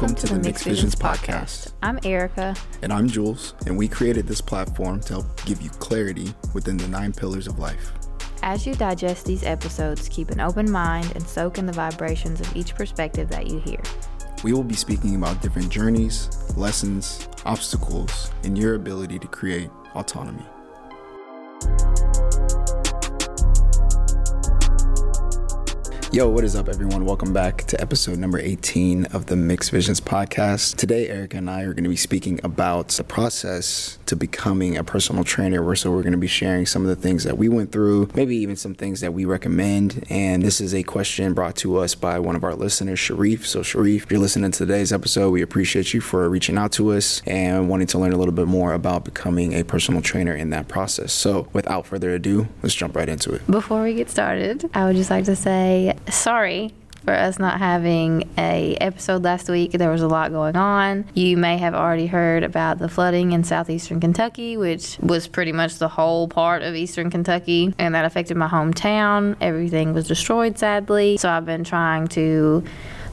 Welcome to the Mixed Visions podcast. I'm Erica. And I'm Juelz, and we created this platform to help give you clarity within the nine pillars of life. As you digest these episodes, keep an open mind and soak in the vibrations of each perspective that you hear. We will be speaking about different journeys, lessons, obstacles, and your ability to create autonomy. Yo, what is up, everyone? Welcome back to episode number 18 of the Mixed Visions podcast. Today, Erica and I are going to be speaking about the process to becoming a personal trainer. So, we're going to be sharing some of the things that we went through, maybe even some things that we recommend. And this is a question brought to us by one of our listeners, Sharif. So, Sharif, if you're listening to today's episode, we appreciate you for reaching out to us and wanting to learn a little bit more about becoming a personal trainer in that process. So, without further ado, let's jump right into it. Before we get started, I would just like to say sorry for us not having a episode last week. There was a lot going on. You may have already heard about the flooding in southeastern Kentucky, which was pretty much the whole part of eastern Kentucky, and that affected my hometown. Everything was destroyed, sadly. So I've been trying to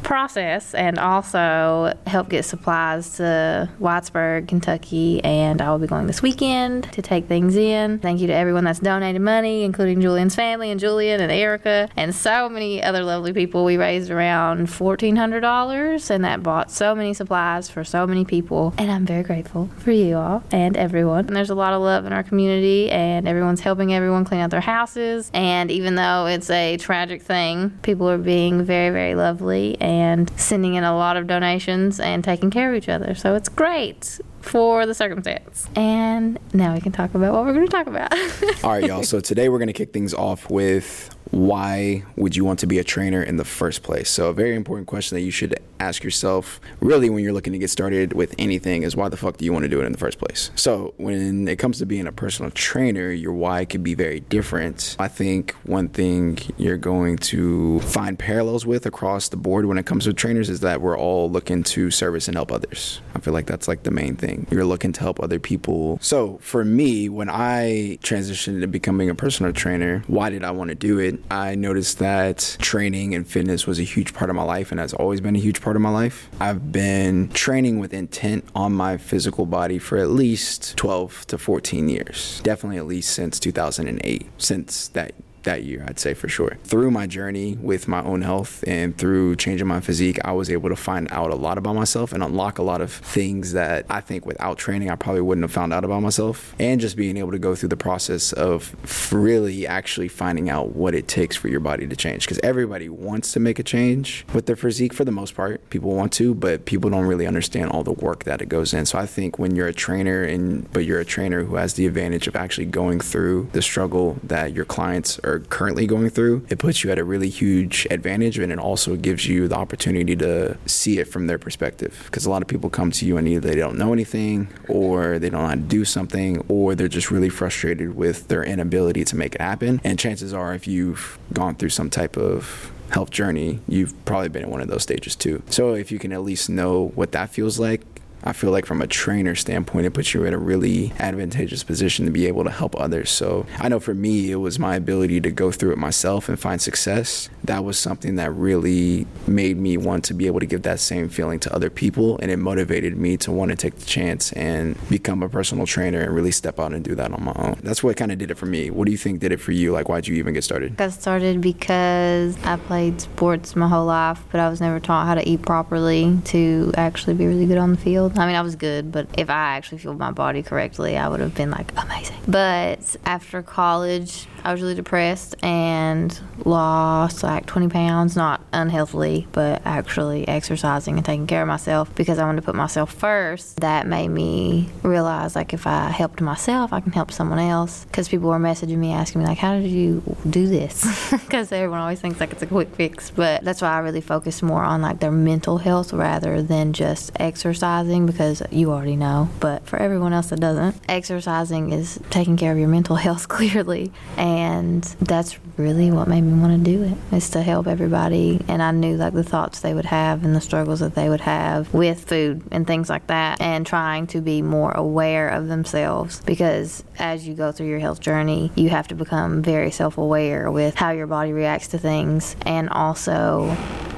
process and also help get supplies to Whitesburg, Kentucky, and I will be going this weekend to take things in. Thank you to everyone that's donated money, including Julien's family and Julien and Erica and so many other lovely people. We raised around $1,400 and that bought so many supplies for so many people, and I'm very grateful for you all and everyone. And there's a lot of love in our community, and everyone's helping everyone clean out their houses. And even though it's a tragic thing, people are being very, very lovely and sending in a lot of donations and taking care of each other. So it's great for the circumstance. And now we can talk about what we're going to talk about. All right, y'all. So today we're going to kick things off with why would you want to be a trainer in the first place? So, a very important question that you should ask yourself really when you're looking to get started with anything is why the fuck do you want to do it in the first place? So, when it comes to being a personal trainer, your why could be very different. I think one thing you're going to find parallels with across the board when it comes to trainers is that we're all looking to service and help others. I feel like that's like the main thing. You're looking to help other people. So, for me, when I transitioned to becoming a personal trainer, why did I want to do it? I noticed that training and fitness was a huge part of my life and has always been a huge part of my life. I've been training with intent on my physical body for at least 12 to 14 years. Definitely at least since 2008, since that that year, I'd say for sure. Through my journey with my own health and through changing my physique, I was able to find out a lot about myself and unlock a lot of things that I think without training, I probably wouldn't have found out about myself. And just being able to go through the process of really actually finding out what it takes for your body to change. Because everybody wants to make a change with their physique for the most part. People want to, but people don't really understand all the work that it goes in. So I think when you're a trainer and but you're a trainer who has the advantage of actually going through the struggle that your clients are currently going through, it puts you at a really huge advantage and it also gives you the opportunity to see it from their perspective. Because a lot of people come to you and either they don't know anything or they don't know how to do something or they're just really frustrated with their inability to make it happen. And chances are, if you've gone through some type of health journey, you've probably been in one of those stages too. So if you can at least know what that feels like, I feel like from a trainer standpoint, it puts you in a really advantageous position to be able to help others. So I know for me, it was my ability to go through it myself and find success. That was something that really made me want to be able to give that same feeling to other people. And it motivated me to want to take the chance and become a personal trainer and really step out and do that on my own. That's what kind of did it for me. What do you think did it for you? Like, why'd you even get started? Got started because I played sports my whole life, but I was never taught how to eat properly to actually be really good on the field. I mean, I was good, but if I actually fueled my body correctly, I would have been like amazing. But after college, I was really depressed and lost like 20 pounds, not unhealthily, but actually exercising and taking care of myself because I wanted to put myself first. That made me realize like if I helped myself, I can help someone else. Because people were messaging me asking me like, how did you do this? Because everyone always thinks like it's a quick fix, but that's why I really focus more on like their mental health rather than just exercising because you already know. But for everyone else that doesn't, exercising is taking care of your mental health clearly. And that's really what made me want to do it, is to help everybody. And I knew like the thoughts they would have and the struggles that they would have with food and things like that. And trying to be more aware of themselves because as you go through your health journey, you have to become very self aware with how your body reacts to things and also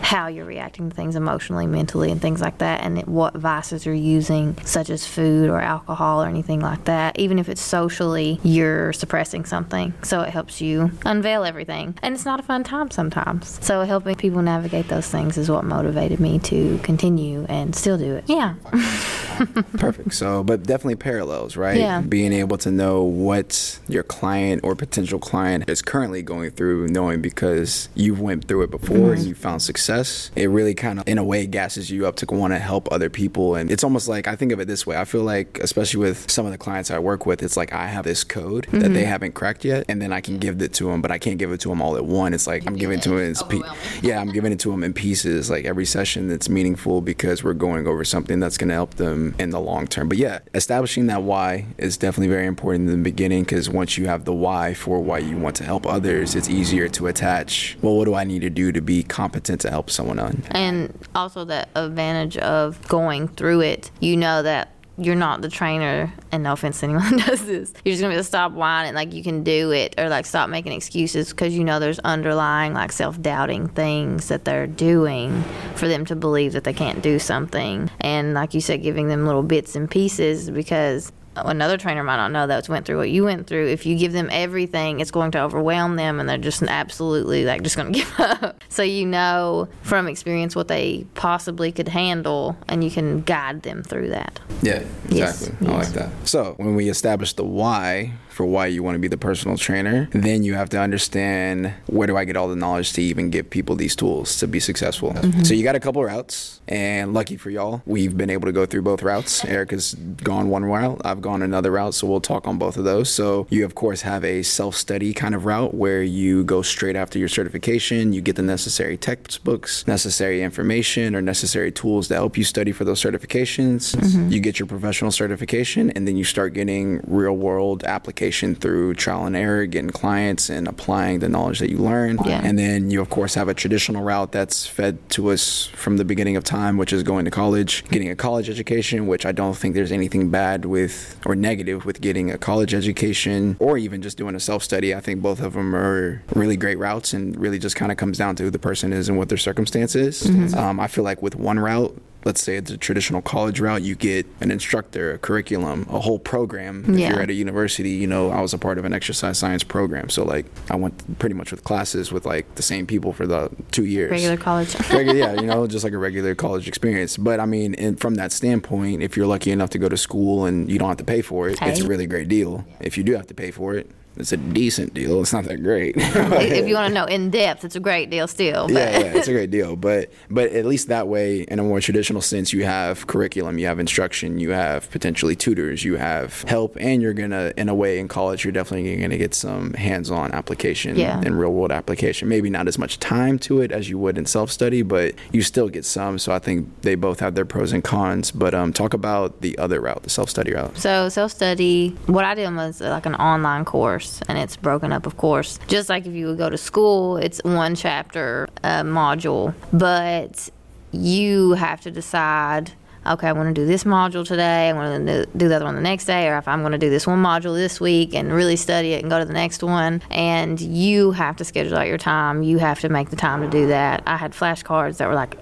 how you're reacting to things emotionally, mentally, and things like that, and what vices you're using, such as food or alcohol or anything like that. Even if it's socially, you're suppressing something. So it helps you unveil everything. And it's not a fun time sometimes. So helping people navigate those things is what motivated me to continue and still do it. Yeah. Perfect. So, but definitely parallels, right? Yeah. Being able to know what your client or potential client is currently going through, knowing because you've went through it before Mm-hmm. and you found success, it really kind of, in a way, gasses you up to want to help other people. And it's almost like I think of it this way. I feel like, especially with some of the clients I work with, it's like I have this code that Mm-hmm. they haven't cracked yet, and then I can give it to them, but I can't give it to them all at one. It's like I'm giving it to them. Pe- yeah, I'm giving it to them in pieces, like every session that's meaningful because we're going over something that's going to help them in the long term. But yeah, establishing that why is definitely very important in the beginning because once you have the why for why you want to help others, it's easier to attach, well, what do I need to do to be competent to help someone on? and also that advantage of going through it you know that you're not the trainer and no offense anyone does this. You're just gonna be able to stop whining like you can do it or like stop making excuses because you know there's underlying like self-doubting things that they're doing for them to believe that they can't do something. And like you said giving them little bits and pieces because another trainer might not know that's went through what you went through if you give them everything it's going to overwhelm them and they're just absolutely like just going to give up so you know from experience what they possibly could handle and you can guide them through that Yeah, Yes, exactly. I yes. like that. So, when we establish the why for why you want to be the personal trainer, then you have to understand where do I get all the knowledge to even give people these tools to be successful. Mm-hmm. So, you got a couple routes, and lucky for y'all, we've been able to go through both routes. Erica's gone one route, I've gone another route, so we'll talk on both of those. So, you of course have a self study kind of route where you go straight after your certification, you get the necessary textbooks, necessary information, or necessary tools to help you study for those certifications. Mm-hmm. You get your professional certification, and then you start getting real world application through trial and error, getting clients and applying the knowledge that you learn. Yeah. And then you, of course, have a traditional route that's fed to us from the beginning of time, which is going to college, getting a college education, which I don't think there's anything bad with or negative with getting a college education or even just doing a self study. I think both of them are really great routes and really just kind of comes down to who the person is and what their circumstance is. Um, I feel like with one route, let's say it's a traditional college route, you get an instructor, a curriculum, a whole program. If Yeah. you're at a university, you know, I was a part of an exercise science program. So, like, I went pretty much with classes with like the same people for the two years. regular college Regular, yeah, you know, just like a regular college experience. But I mean, and from that standpoint, if you're lucky enough to go to school and you don't have to pay for it, it's a really great deal. If you do have to pay for it, it's a decent deal. It's not that great. if you want to know in depth it's a great deal still but yeah, yeah, it's a great deal. But but at least that way, in a more traditional sense, you have curriculum, you have instruction, you have potentially tutors, you have help, and you're gonna, in a way, in college, you're definitely gonna get some hands-on application Yeah. and real-world application. Maybe not as much time to it as you would in self-study, but you still get some. So I think they both have their pros and cons. But um, talk about the other route, the self-study route. So self study, what I did was like an online course, and it's broken up, of course. Just like if you would go to school, it's one chapter uh, module, but you have to decide. Okay, I want to do this module today. I want to do the other one the next day, or if I'm going to do this one module this week and really study it and go to the next one. And you have to schedule out your time. You have to make the time to do that. I had flashcards that were like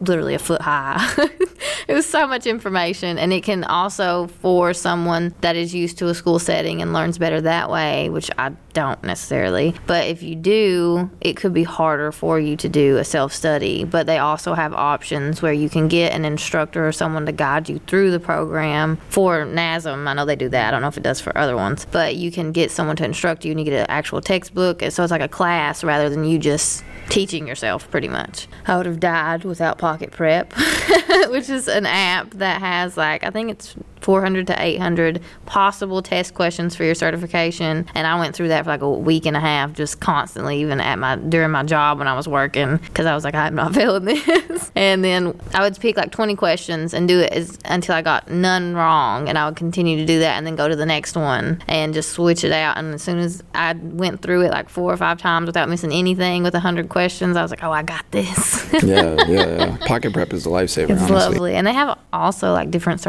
literally a foot high. it was so much information, and it can also for someone that is used to a school setting and learns better that way, which I don't necessarily. But if you do, it could be harder for you to do a self study. But they also have options where you can get an instructor or someone to guide you through the program. For NASM, I know they do that. I don't know if it does for other ones, but you can get someone to instruct you, and you get an actual textbook. And so it's like a class rather than you just teaching yourself pretty much. I would have died without Pocket Prep, which is an app that has like I think it's 400 to 800 possible test questions for your certification, and I went through that for like a week and a half, just constantly, even at my during my job when I was working, because I was like I'm not failing this. and then I would pick like 20 questions and do it as, until I got none wrong, and I would continue to do that, and then go to the next one and just switch it out. And as soon as I went through it like four or five times without missing anything with 100 questions, I was like, oh, I got this. yeah, yeah, yeah. Pocket prep is a lifesaver. It's honestly. lovely, and they have also like different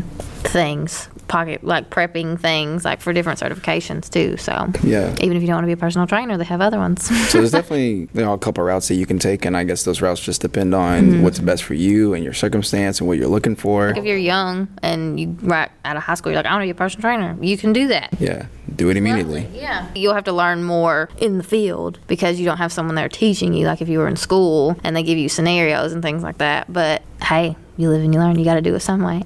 things pocket like prepping things like for different certifications too. So Yeah. even if you don't want to be a personal trainer, they have other ones. So there's definitely you know a couple routes that you can take, and I guess those routes just depend on Mm-hmm. what's best for you and your circumstance and what you're looking for. Like if you're young and you right out of high school, you're like, I want to be a personal trainer. You can do that. Yeah, do it immediately. Yeah. You'll have to learn more in the field because you don't have someone there teaching you, like if you were in school and they give you scenarios and things like that. But hey, you live and you learn. You got to do it some way.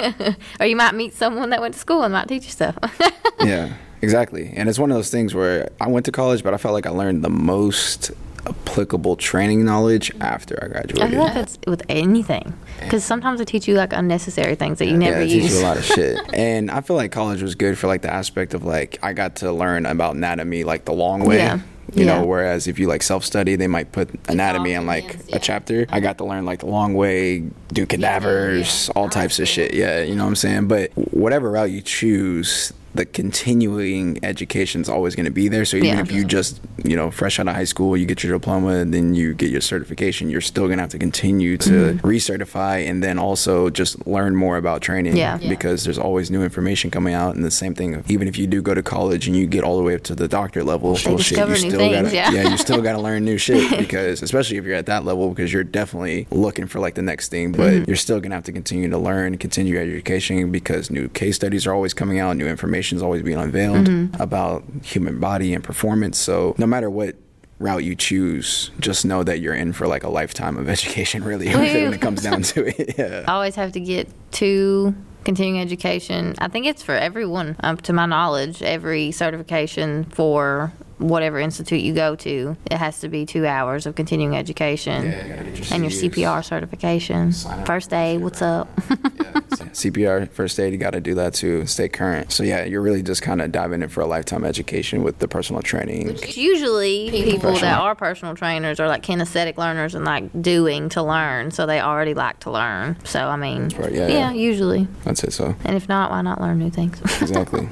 or you might meet someone that went to school and might teach you stuff. Yeah, exactly. And it's one of those things where I went to college, but I felt like I learned the most applicable training knowledge after I graduated. I graduated. feel like that's with anything because sometimes they teach you like unnecessary things that you never yeah, it teaches use. you a lot of shit. And I feel like college was good for like the aspect of like I got to learn about anatomy like the long way. Yeah. You Yeah. know, whereas if you like self study, they might put anatomy in like condense, a chapter. I got to learn like the long way, do cadavers, all types of shit. Yeah, you know what I'm saying? But whatever route you choose, the continuing education is always going to be there. So even Yeah. if you just, you know, fresh out of high school, you get your diploma, and then you get your certification, you're still going to have to continue to Mm-hmm. recertify and then also just learn more about training Yeah. Yeah. because there's always new information coming out. And the same thing, even if you do go to college and you get all the way up to the doctor level, They well, shit, you still gotta, yeah. you still got to learn new shit because, especially if you're at that level, because you're definitely looking for like the next thing, but Mm-hmm. you're still gonna have to continue to learn, continue your education because new case studies are always coming out, new information is always being unveiled Mm-hmm. about human body and performance. So no matter what route you choose, just know that you're in for like a lifetime of education, really, when it comes down to it. Yeah. I always have to get to continuing education. I think it's for everyone, um, to my knowledge, every certification for whatever institute you go to, it has to be two hours of continuing education. Yeah, you your and your CPR certification. First aid, what's up? CPR, first aid, you got to do that to stay current. So yeah, you're really just kind of diving in for a lifetime education with the personal training. Usually, people that are personal trainers are like kinesthetic learners and like doing to learn, so they already like to learn. So I mean, right, yeah, yeah, yeah. usually. That's it. So And if not, why not learn new things? exactly.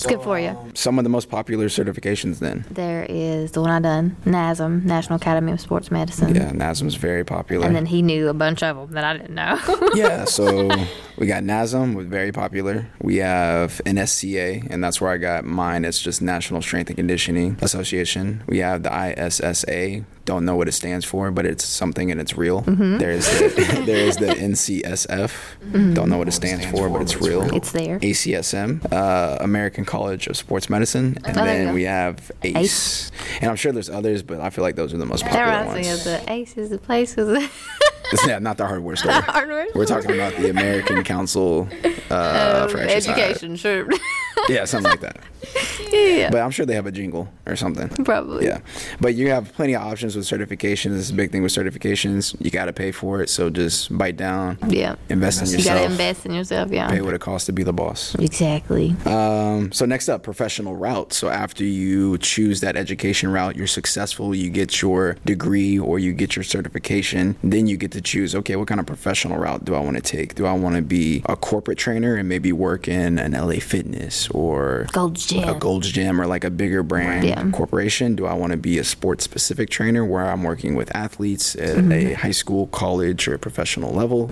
It's good for you. Some of the most popular certifications then. There is the one I done, NASM, National Academy of Sports Medicine. Yeah, NASM's very popular. And then he knew a bunch of them that I didn't know. yeah, so we got NASM, was very popular. We have NSCA, and that's where I got mine. It's just National Strength and Conditioning Association. We have the ISSA. Don't know what it stands for, but it's something and it's real. Mm-hmm. There's the, there's the NCSF. Don't know what it stands for, but it's real. it's there. ACSM, uh, American College of Sports Medicine, and Oh, then we have ACE. ACE. And I'm sure there's others, but I feel like those are the most That popular me of ones. the aces, the places, yeah, not the hardware store. hardware. We're talking about the American Council uh, for Exercise. education, sure. Yeah, something like that. But I'm sure they have a jingle or something. probably. Yeah, but you have plenty of options with certifications. This is a big thing with certifications. You got to pay for it, so just bite down, Yeah. invest in yourself. You gotta invest in yourself, yeah. pay what it costs to be the boss. Exactly. Um, so next up, professional route. So after you choose that education route, you're successful, you get your degree or you get your certification, then you get to choose, okay, what kind of professional route do I want to take? Do I want to be a corporate trainer and maybe work in an LA Fitness or Gold's Gym. a Gold's Gym or like a bigger brand Yeah. corporation? Do I want to be a sports specific trainer where I'm working with athletes at Mm-hmm. a high school, college, or professional level?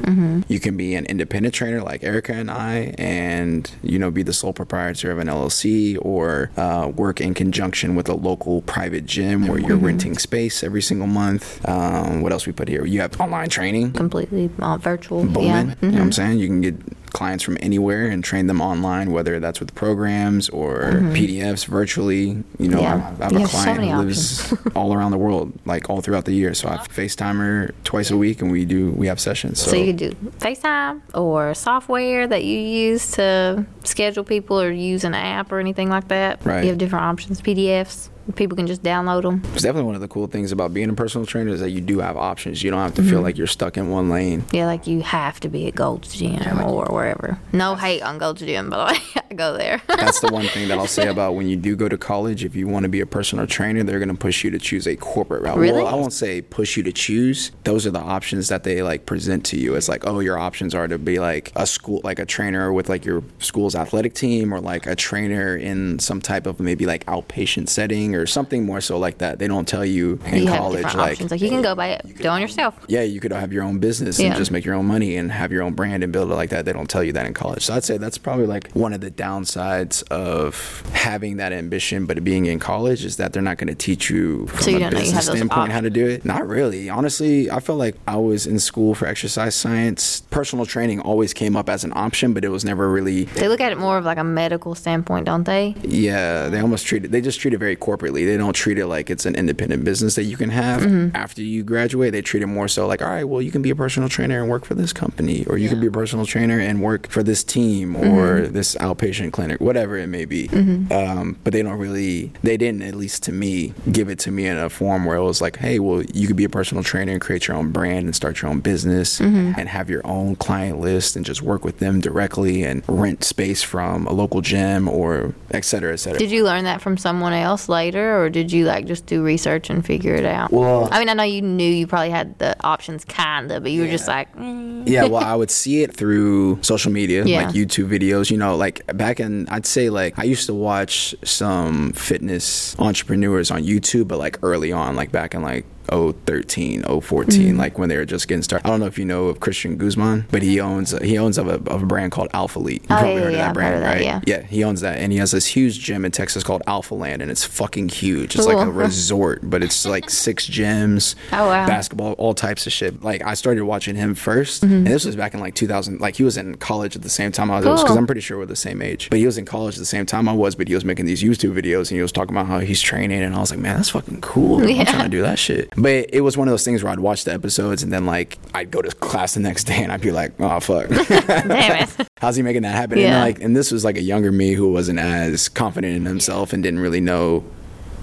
You can be an independent trainer like Erica and I, and you know be the sole proprietor of an LLC or uh, work in conjunction with a local private gym where Mm-hmm. you're renting space every single month. Um, what else we put here? You have online training Completely uh, virtual. booming. Yeah. You know Mm-hmm. what I'm saying? You can get clients from anywhere and train them online, whether that's with programs or PDFs virtually. You know, Mm-hmm. Yeah. I, I have You a have client many who lives all around the world, like all throughout the year. So I FaceTime her twice a week and we do, we have sessions. So, So you could do FaceTime or software that you use to schedule people or use an app or anything like that. Right. You have different options, PDFs. People can just download them. it's definitely one of the cool things about being a personal trainer is that you do have options. You don't have to Mm-hmm. feel like you're stuck in one lane. Yeah, like you have to be at Gold's Gym or wherever. No hate on Gold's Gym, by the way. go there. That's the one thing that I'll say about when you do go to college. If you want to be a personal trainer, they're going to push you to choose a corporate route. Really? Well, I won't say push you to choose. Those are the options that they like present to you. It's like, oh, your options are to be like a school, like a trainer with like your school's athletic team, or like a trainer in some type of maybe like outpatient setting or something more so like that. They don't tell you in you college different like, options. Like you can go by it, do it on yourself. yeah, you could have your own business and just make your own money and have your own brand and build it like that. They don't tell you that in college. So I'd say that's probably like one of the downsides of having that ambition, but being in college is that they're not going to teach you from So you a don't know you business have standpoint how to do it. Not really. Honestly, I felt like I was in school for exercise science. Personal training always came up as an option, but it was never really They look at it more of like a medical standpoint, don't they? yeah, they almost treat it. They just treat it very corporately. They don't treat it like it's an independent business that you can have Mm-hmm. after you graduate. They treat it more so like, all right, well, you can be a personal trainer and work for this company, or you can be a personal trainer and work for this team or Mm-hmm. this outpatient clinic, whatever it may be. Um, but they don't really. They didn't, at least to me, give it to me in a form where it was like, hey, well, you could be a personal trainer and create your own brand and start your own business Mm-hmm. and have your own client list and just work with them directly and rent space from a local gym or et cetera, et cetera. Did you learn that from someone else later, or did you like just do research and figure it out? Well- I mean, I know you knew you probably had the options, kinda, but you were just like, mm. yeah, well, I would see it through social media, Yeah. like YouTube videos. You know, like back in, I'd say like I used to watch some fitness entrepreneurs on YouTube, but like early on, like back in like 013, 014, Mm. like when they were just getting started. I don't know if you know of Christian Guzman, but he owns he owns of a, of a brand called Alphalete. You Oh, probably yeah, heard yeah, of that brand, of that, right? yeah. Yeah, he owns that, and he has this huge gym in Texas called Alphaland, and it's fucking huge. It's like a resort, but it's like six gyms, Oh, wow. basketball, all types of shit. Like I started watching him 1st Mm-hmm. and this was back in like 2000. Like he was in college at the same time I was, because Cool. I'm pretty sure we're the same age. But he was in college at the same time I was, but he was making these YouTube videos and he was talking about how he's training, and I was like, man, that's fucking cool. I'm trying to do that shit. But it was one of those things where I'd watch the episodes and then like I'd go to class the next day and I'd be like, oh fuck. damn it. How's he making that happen? And Yeah. like, and this was like a younger me who wasn't as confident in himself and didn't really know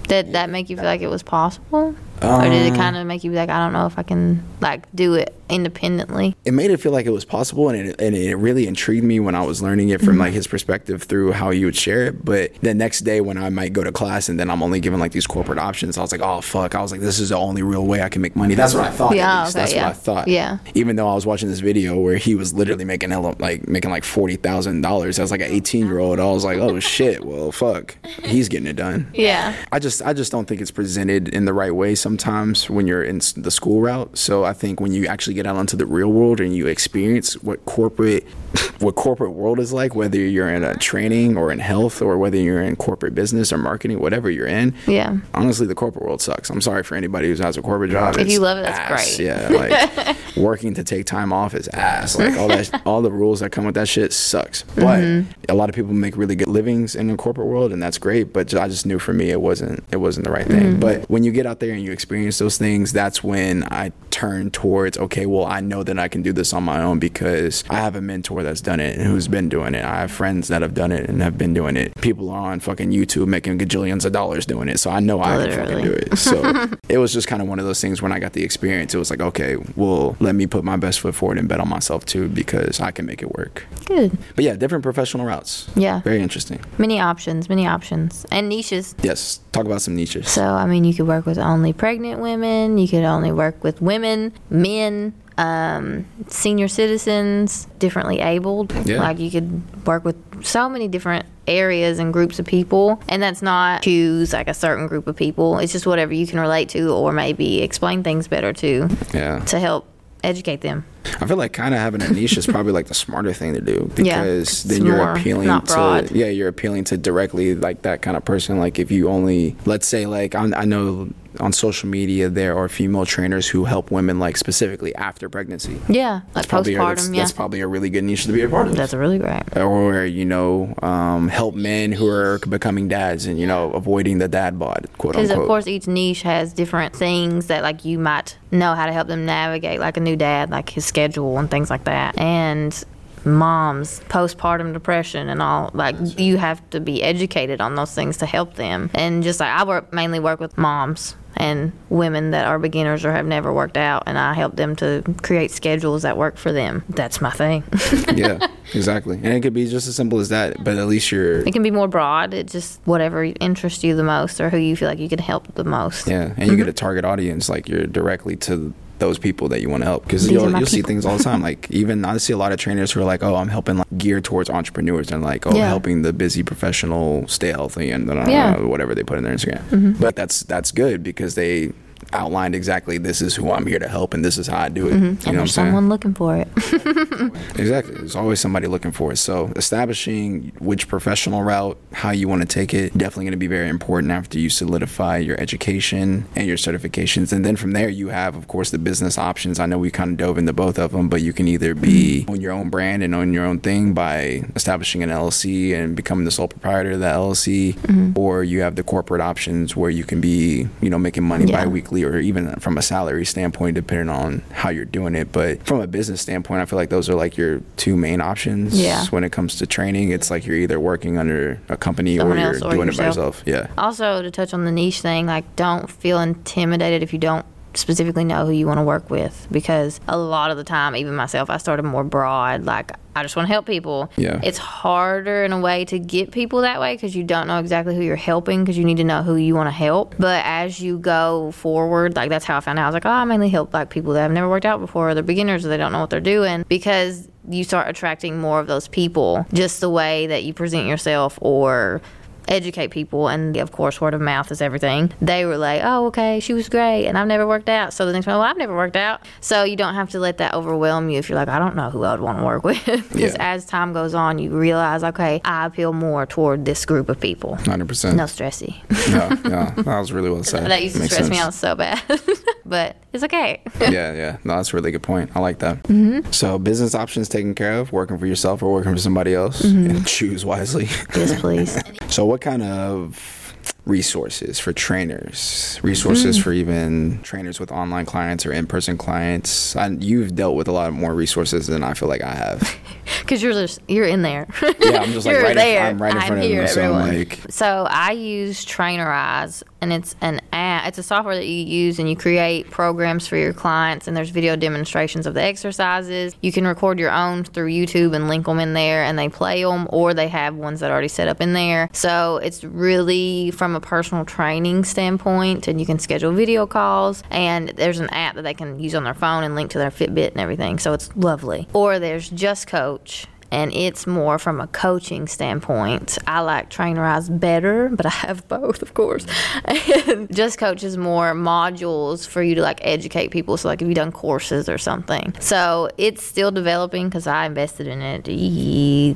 Did that make you feel like it was possible? Or did it Um, kind of make you be like, I don't know if I can like do it independently? it made it feel like it was possible and it, and it really intrigued me when I was learning it from like his perspective through how he would share it. But the next day when I might go to class and then I'm only given like these corporate options, I was like, oh fuck. I was like, this is the only real way I can make money. That's what I thought. Yeah, okay, That's yeah. what I thought. Yeah. Even though I was watching this video where he was literally making hella, like making like forty thousand dollars as like an eighteen year old, I was like, oh shit. Well, fuck. He's getting it done. Yeah. I just I just don't think it's presented in the right way sometimes when you're in the school route. So I think when you actually get out onto the real world and you experience what corporate what corporate world is like, whether you're in a training or in health or whether you're in corporate business or marketing, whatever you're in. Yeah. Honestly, the corporate world sucks. I'm sorry for anybody who has a corporate job. If you love it, that's ass. great. Yeah, like working to take time off is ass. Like all that, all the rules that come with that shit sucks. But Mm-hmm. a lot of people make really good livings in the corporate world, and that's great. But I just knew for me it wasn't it wasn't the right Mm-hmm. thing. But when you get out there and you experience those things, that's when I turn towards okay, well, I know that I can do this on my own because I have a mentor that's done it and who's been doing it. I have friends that have done it and have been doing it. People are on fucking YouTube making gajillions of dollars doing it, so I know I can fucking do it. So it was just kind of one of those things when I got the experience. It was like, okay, well, let me put my best foot forward and bet on myself too because I can make it work. Good. But yeah, different professional routes. Yeah. Very interesting. Many options, many options, and niches. Yes. Talk about some niches. So, I mean, you could work with only pregnant women, you could only work with women, men, um, senior citizens, differently abled. Yeah. Like, you could work with so many different areas and groups of people. And that's not choose like a certain group of people, it's just whatever you can relate to or maybe explain things better to Yeah. to help educate them. I feel like kind of having a niche is probably like the smarter thing to do because it's then you're appealing to broad. yeah you're appealing to directly like that kind of person. Like if you only let's say like I'm, I know on social media there are female trainers who help women like specifically after pregnancy. Yeah. Like Probably a- that's. Yeah. that's probably a really good niche to be a part of. That's really great. or you know um, help men who are becoming dads and you know avoiding the dad bod quote Because of course each niche has different things that like you might know how to help them navigate, like a new dad, like his schedule and things like that, and moms postpartum depression and all like you have to be educated on those things to help them and just like i work mainly work with moms and women that are beginners or have never worked out, and I help them to create schedules that work for them. That's my thing. yeah, exactly. And it could be just as simple as that, but at least you're. It can be more broad. It just whatever interests you the most or who you feel like you can help the most. Yeah, and you get a target audience, like you're directly to those people that you want to help because you'll, you'll see things all the time like even i see a lot of trainers who are like oh i'm helping like gear towards entrepreneurs and like oh Yeah. helping the busy professional stay healthy and then Yeah. Mm-hmm. whatever they put in their instagram but that's that's good because they outlined exactly this is who i'm here to help and this is how i do it Mm-hmm. and what i'm there's saying someone looking for it. Exactly. There's always somebody looking for it. So establishing which professional route, how you want to take it, definitely going to be very important after you solidify your education and your certifications. And then from there, you have, of course, the business options. I know we kind of dove into both of them, but you can either be on your own brand and own your own thing by establishing an LLC and becoming the sole proprietor of the LLC, or you have the corporate options where you can be, you know, making money Yeah. bi-weekly or even from a salary standpoint, depending on how you're doing it. But from a business standpoint, I feel like those are like your two main options. Yeah. When it comes to training, it's like you're either working under a company Someone or you're or doing it by yourself. yourself. Yeah. Also, to touch on the niche thing, like don't feel intimidated if you don't specifically know who you want to work with because a lot of the time, even myself, I started more broad. Like I just want to help people. Yeah. It's harder in a way to get people that way because you don't know exactly who you're helping because you need to know who you want to help. But as you go forward, like that's how I found out. I was like, oh, I mainly help like people that have never worked out before, or they're beginners, or they don't know what they're doing because you start attracting more of those people just the way that you present yourself or educate people and of course word of mouth is everything they were like oh okay she was great and i've never worked out so the next one well i've never worked out so you don't have to let that overwhelm you if you're like i don't know who i would want to work with because Yeah. as time goes on you realize okay i appeal more toward this group of people 100%. no stressy yeah, yeah. That was really well said. that used to Makes stress me out so bad but it's okay yeah, yeah. No, that's a really good point. I like that. Mm-hmm. So, business options taken care of, working for yourself or working for somebody else, Mm-hmm. and choose wisely. yes please so, what kind of resources for trainers, Mm. resources for even trainers with online clients or in person clients? I, you've dealt with a lot more resources than I feel like I have. because you're just you're in there Yeah, I'm just like right, there. In, I'm right in I'm front here, of them. So, I'm like, So I use Trainerize, and it's an app. It's a software that you use, and you create programs for your clients. And there's video demonstrations of the exercises. You can record your own through YouTube and link them in there, and they play them, or they have ones that are already set up in there. So it's really from a personal training standpoint, and you can schedule video calls. And there's an app that they can use on their phone and link to their Fitbit and everything. So it's lovely. Or there's Just Coach and it's more from a coaching standpoint. I like Trainerize better, but I have both, of course. And Just Coach is more modules for you to like educate people. So like if you've done courses or something. So it's still developing because I invested in it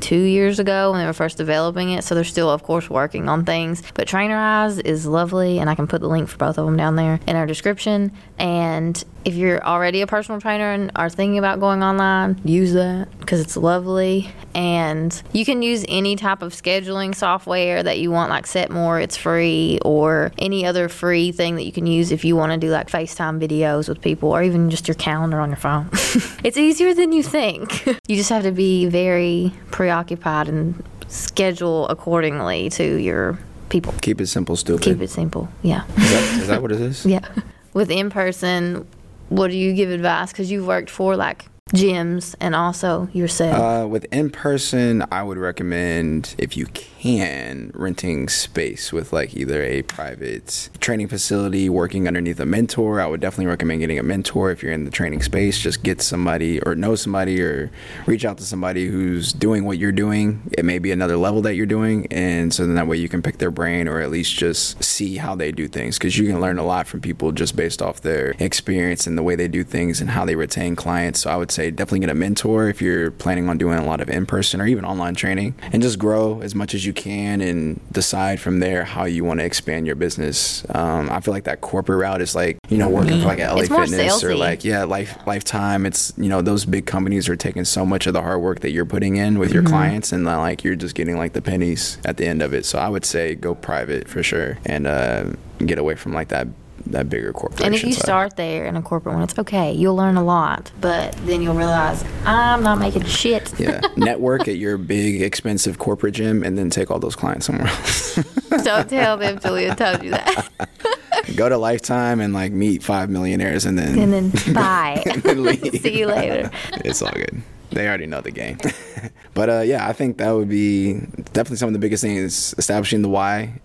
two years ago when they were first developing it. So they're still, of course, working on things. But Trainerize is lovely, and I can put the link for both of them down there in our description. And if you're already a personal trainer and are thinking about going online, use that because it's lovely. And you can use any type of scheduling software that you want, like Setmore, it's free, or any other free thing that you can use if you want to do like FaceTime videos with people or even just your calendar on your phone. it's easier than you think. you just have to be very preoccupied and schedule accordingly to your people. keep it simple, stupid. Keep it simple. Yeah. Is, that, is that what it is? Yeah. With in person, what do you give advice? Because you've worked for like gyms and also yourself. Uh, with in person, I would recommend if you can renting space with like either a private training facility, working underneath a mentor. I would definitely recommend getting a mentor if you're in the training space. Just get somebody or know somebody or reach out to somebody who's doing what you're doing. It may be another level that you're doing, and so then that way you can pick their brain or at least just see how they do things because you can learn a lot from people just based off their experience and the way they do things and how they retain clients. So I would say definitely get a mentor if you're planning on doing a lot of in person or even online training and just grow as much as you can and decide from there how you want to expand your business. Um, I feel like that corporate route is like, you know, working for like a LA It's Fitness or like, yeah, life lifetime. It's, you know, those big companies are taking so much of the hard work that you're putting in with your clients and like you're just getting like the pennies at the end of it. So I would say go private for sure and uh, get away from like that that bigger corporation. and if you side. start there in a corporate one, it's okay. You'll learn a lot, but then you'll realize I'm not making shit. yeah, network at your big expensive corporate gym and then take all those clients somewhere else. Don't tell them Julia told you that. Go to Lifetime and like meet five millionaires and then and then bye. and then. See you later. it's all good. They already know the game. but uh, yeah, I think that would be definitely some of the biggest things: establishing the why,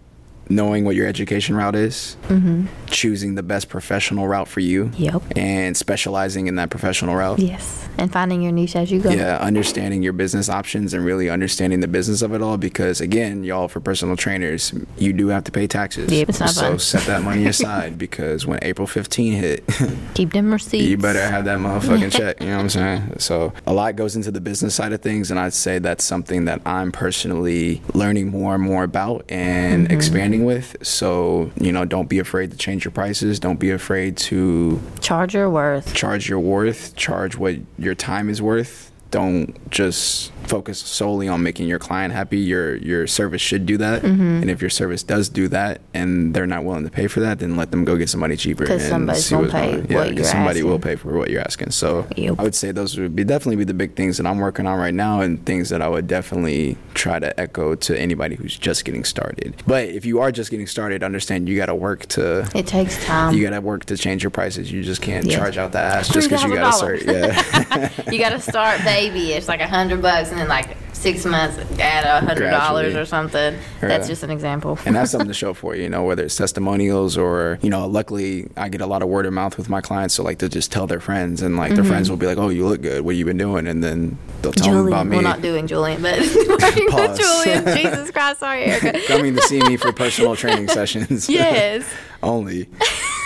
knowing what your education route is, Mm-hmm. choosing the best professional route for you, Yep. and specializing in that professional route. Yes. And finding your niche as you go. Yeah, understanding your business options and really understanding the business of it all because again, y'all for personal trainers, you do have to pay taxes. Yep, it's not so fun. set that money aside because when April 15 hit, Keep them receipts. you better have that motherfucking check. You know what I'm saying? So a lot goes into the business side of things, and I'd say that's something that I'm personally learning more and more about and expanding with. So you know, don't be afraid to change your prices. Don't be afraid to Charge your worth. charge your worth. Charge what your time is worth. Don't just focus solely on making your client happy. Your your service should do that, Mm-hmm. and if your service does do that, and they're not willing to pay for that, then let them go get somebody cheaper. 'Cause and somebody's see gonna pay going what Yeah, you're somebody will pay for what you're asking. So Yep. I would say those would be definitely be the big things that I'm working on right now, and things that I would definitely try to echo to anybody who's just getting started. But if you are just getting started, understand you got to work to. It takes time. You got to work to change your prices. You just can't Yeah. charge out the ass just because you got to start. Yeah. you got to start baby. It's like a hundred bucks, and then like six months, add a hundred dollars or something. That's just an example. and that's something to show for you, you know, whether it's testimonials or, you know, luckily I get a lot of word of mouth with my clients. So, like, they'll just tell their friends, and like their mm-hmm. friends will be like, oh, you look good. What have you been doing? And then they'll tell them about me. We're not doing Julien, but. Julien. Jesus Christ, sorry, Erica. Coming to see me for personal training sessions. Yes, Only.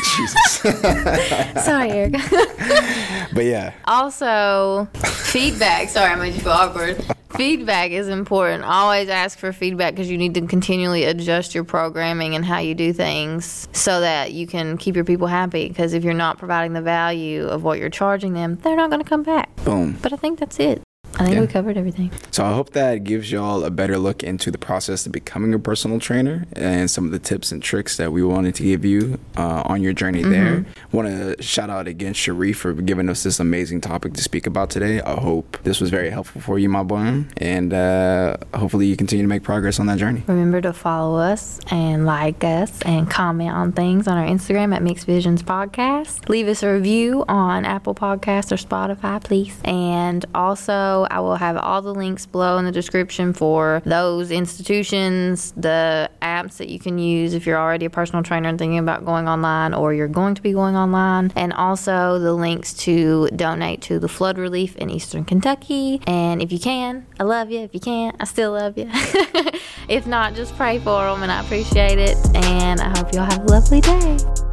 Jesus. sorry, Erica. but yeah. Also, feedback. Sorry, I made you feel awkward. Feedback is important. Always ask for feedback because you need to continually adjust your programming and how you do things so that you can keep your people happy. Because if you're not providing the value of what you're charging them, they're not going to come back. Boom. But I think that's it. I think Yeah. we covered everything. So I hope that gives y'all a better look into the process of becoming a personal trainer and some of the tips and tricks that we wanted to give you uh, on your journey there. Want to shout out again Sharif for giving us this amazing topic to speak about today. I hope this was very helpful for you, my boy, and uh, hopefully you continue to make progress on that journey. Remember to follow us and like us and comment on things on our Instagram at Mixed Visions Podcast. Leave us a review on Apple Podcasts or Spotify, please. And also, I will have all the links below in the description for those institutions, the apps that you can use if you're already a personal trainer and thinking about going online or you're going to be going online, and also the links to donate to the flood relief in Eastern Kentucky. And if you can, I love you. If you can't, I still love you. if not, just pray for them, and I appreciate it. And I hope y'all have a lovely day.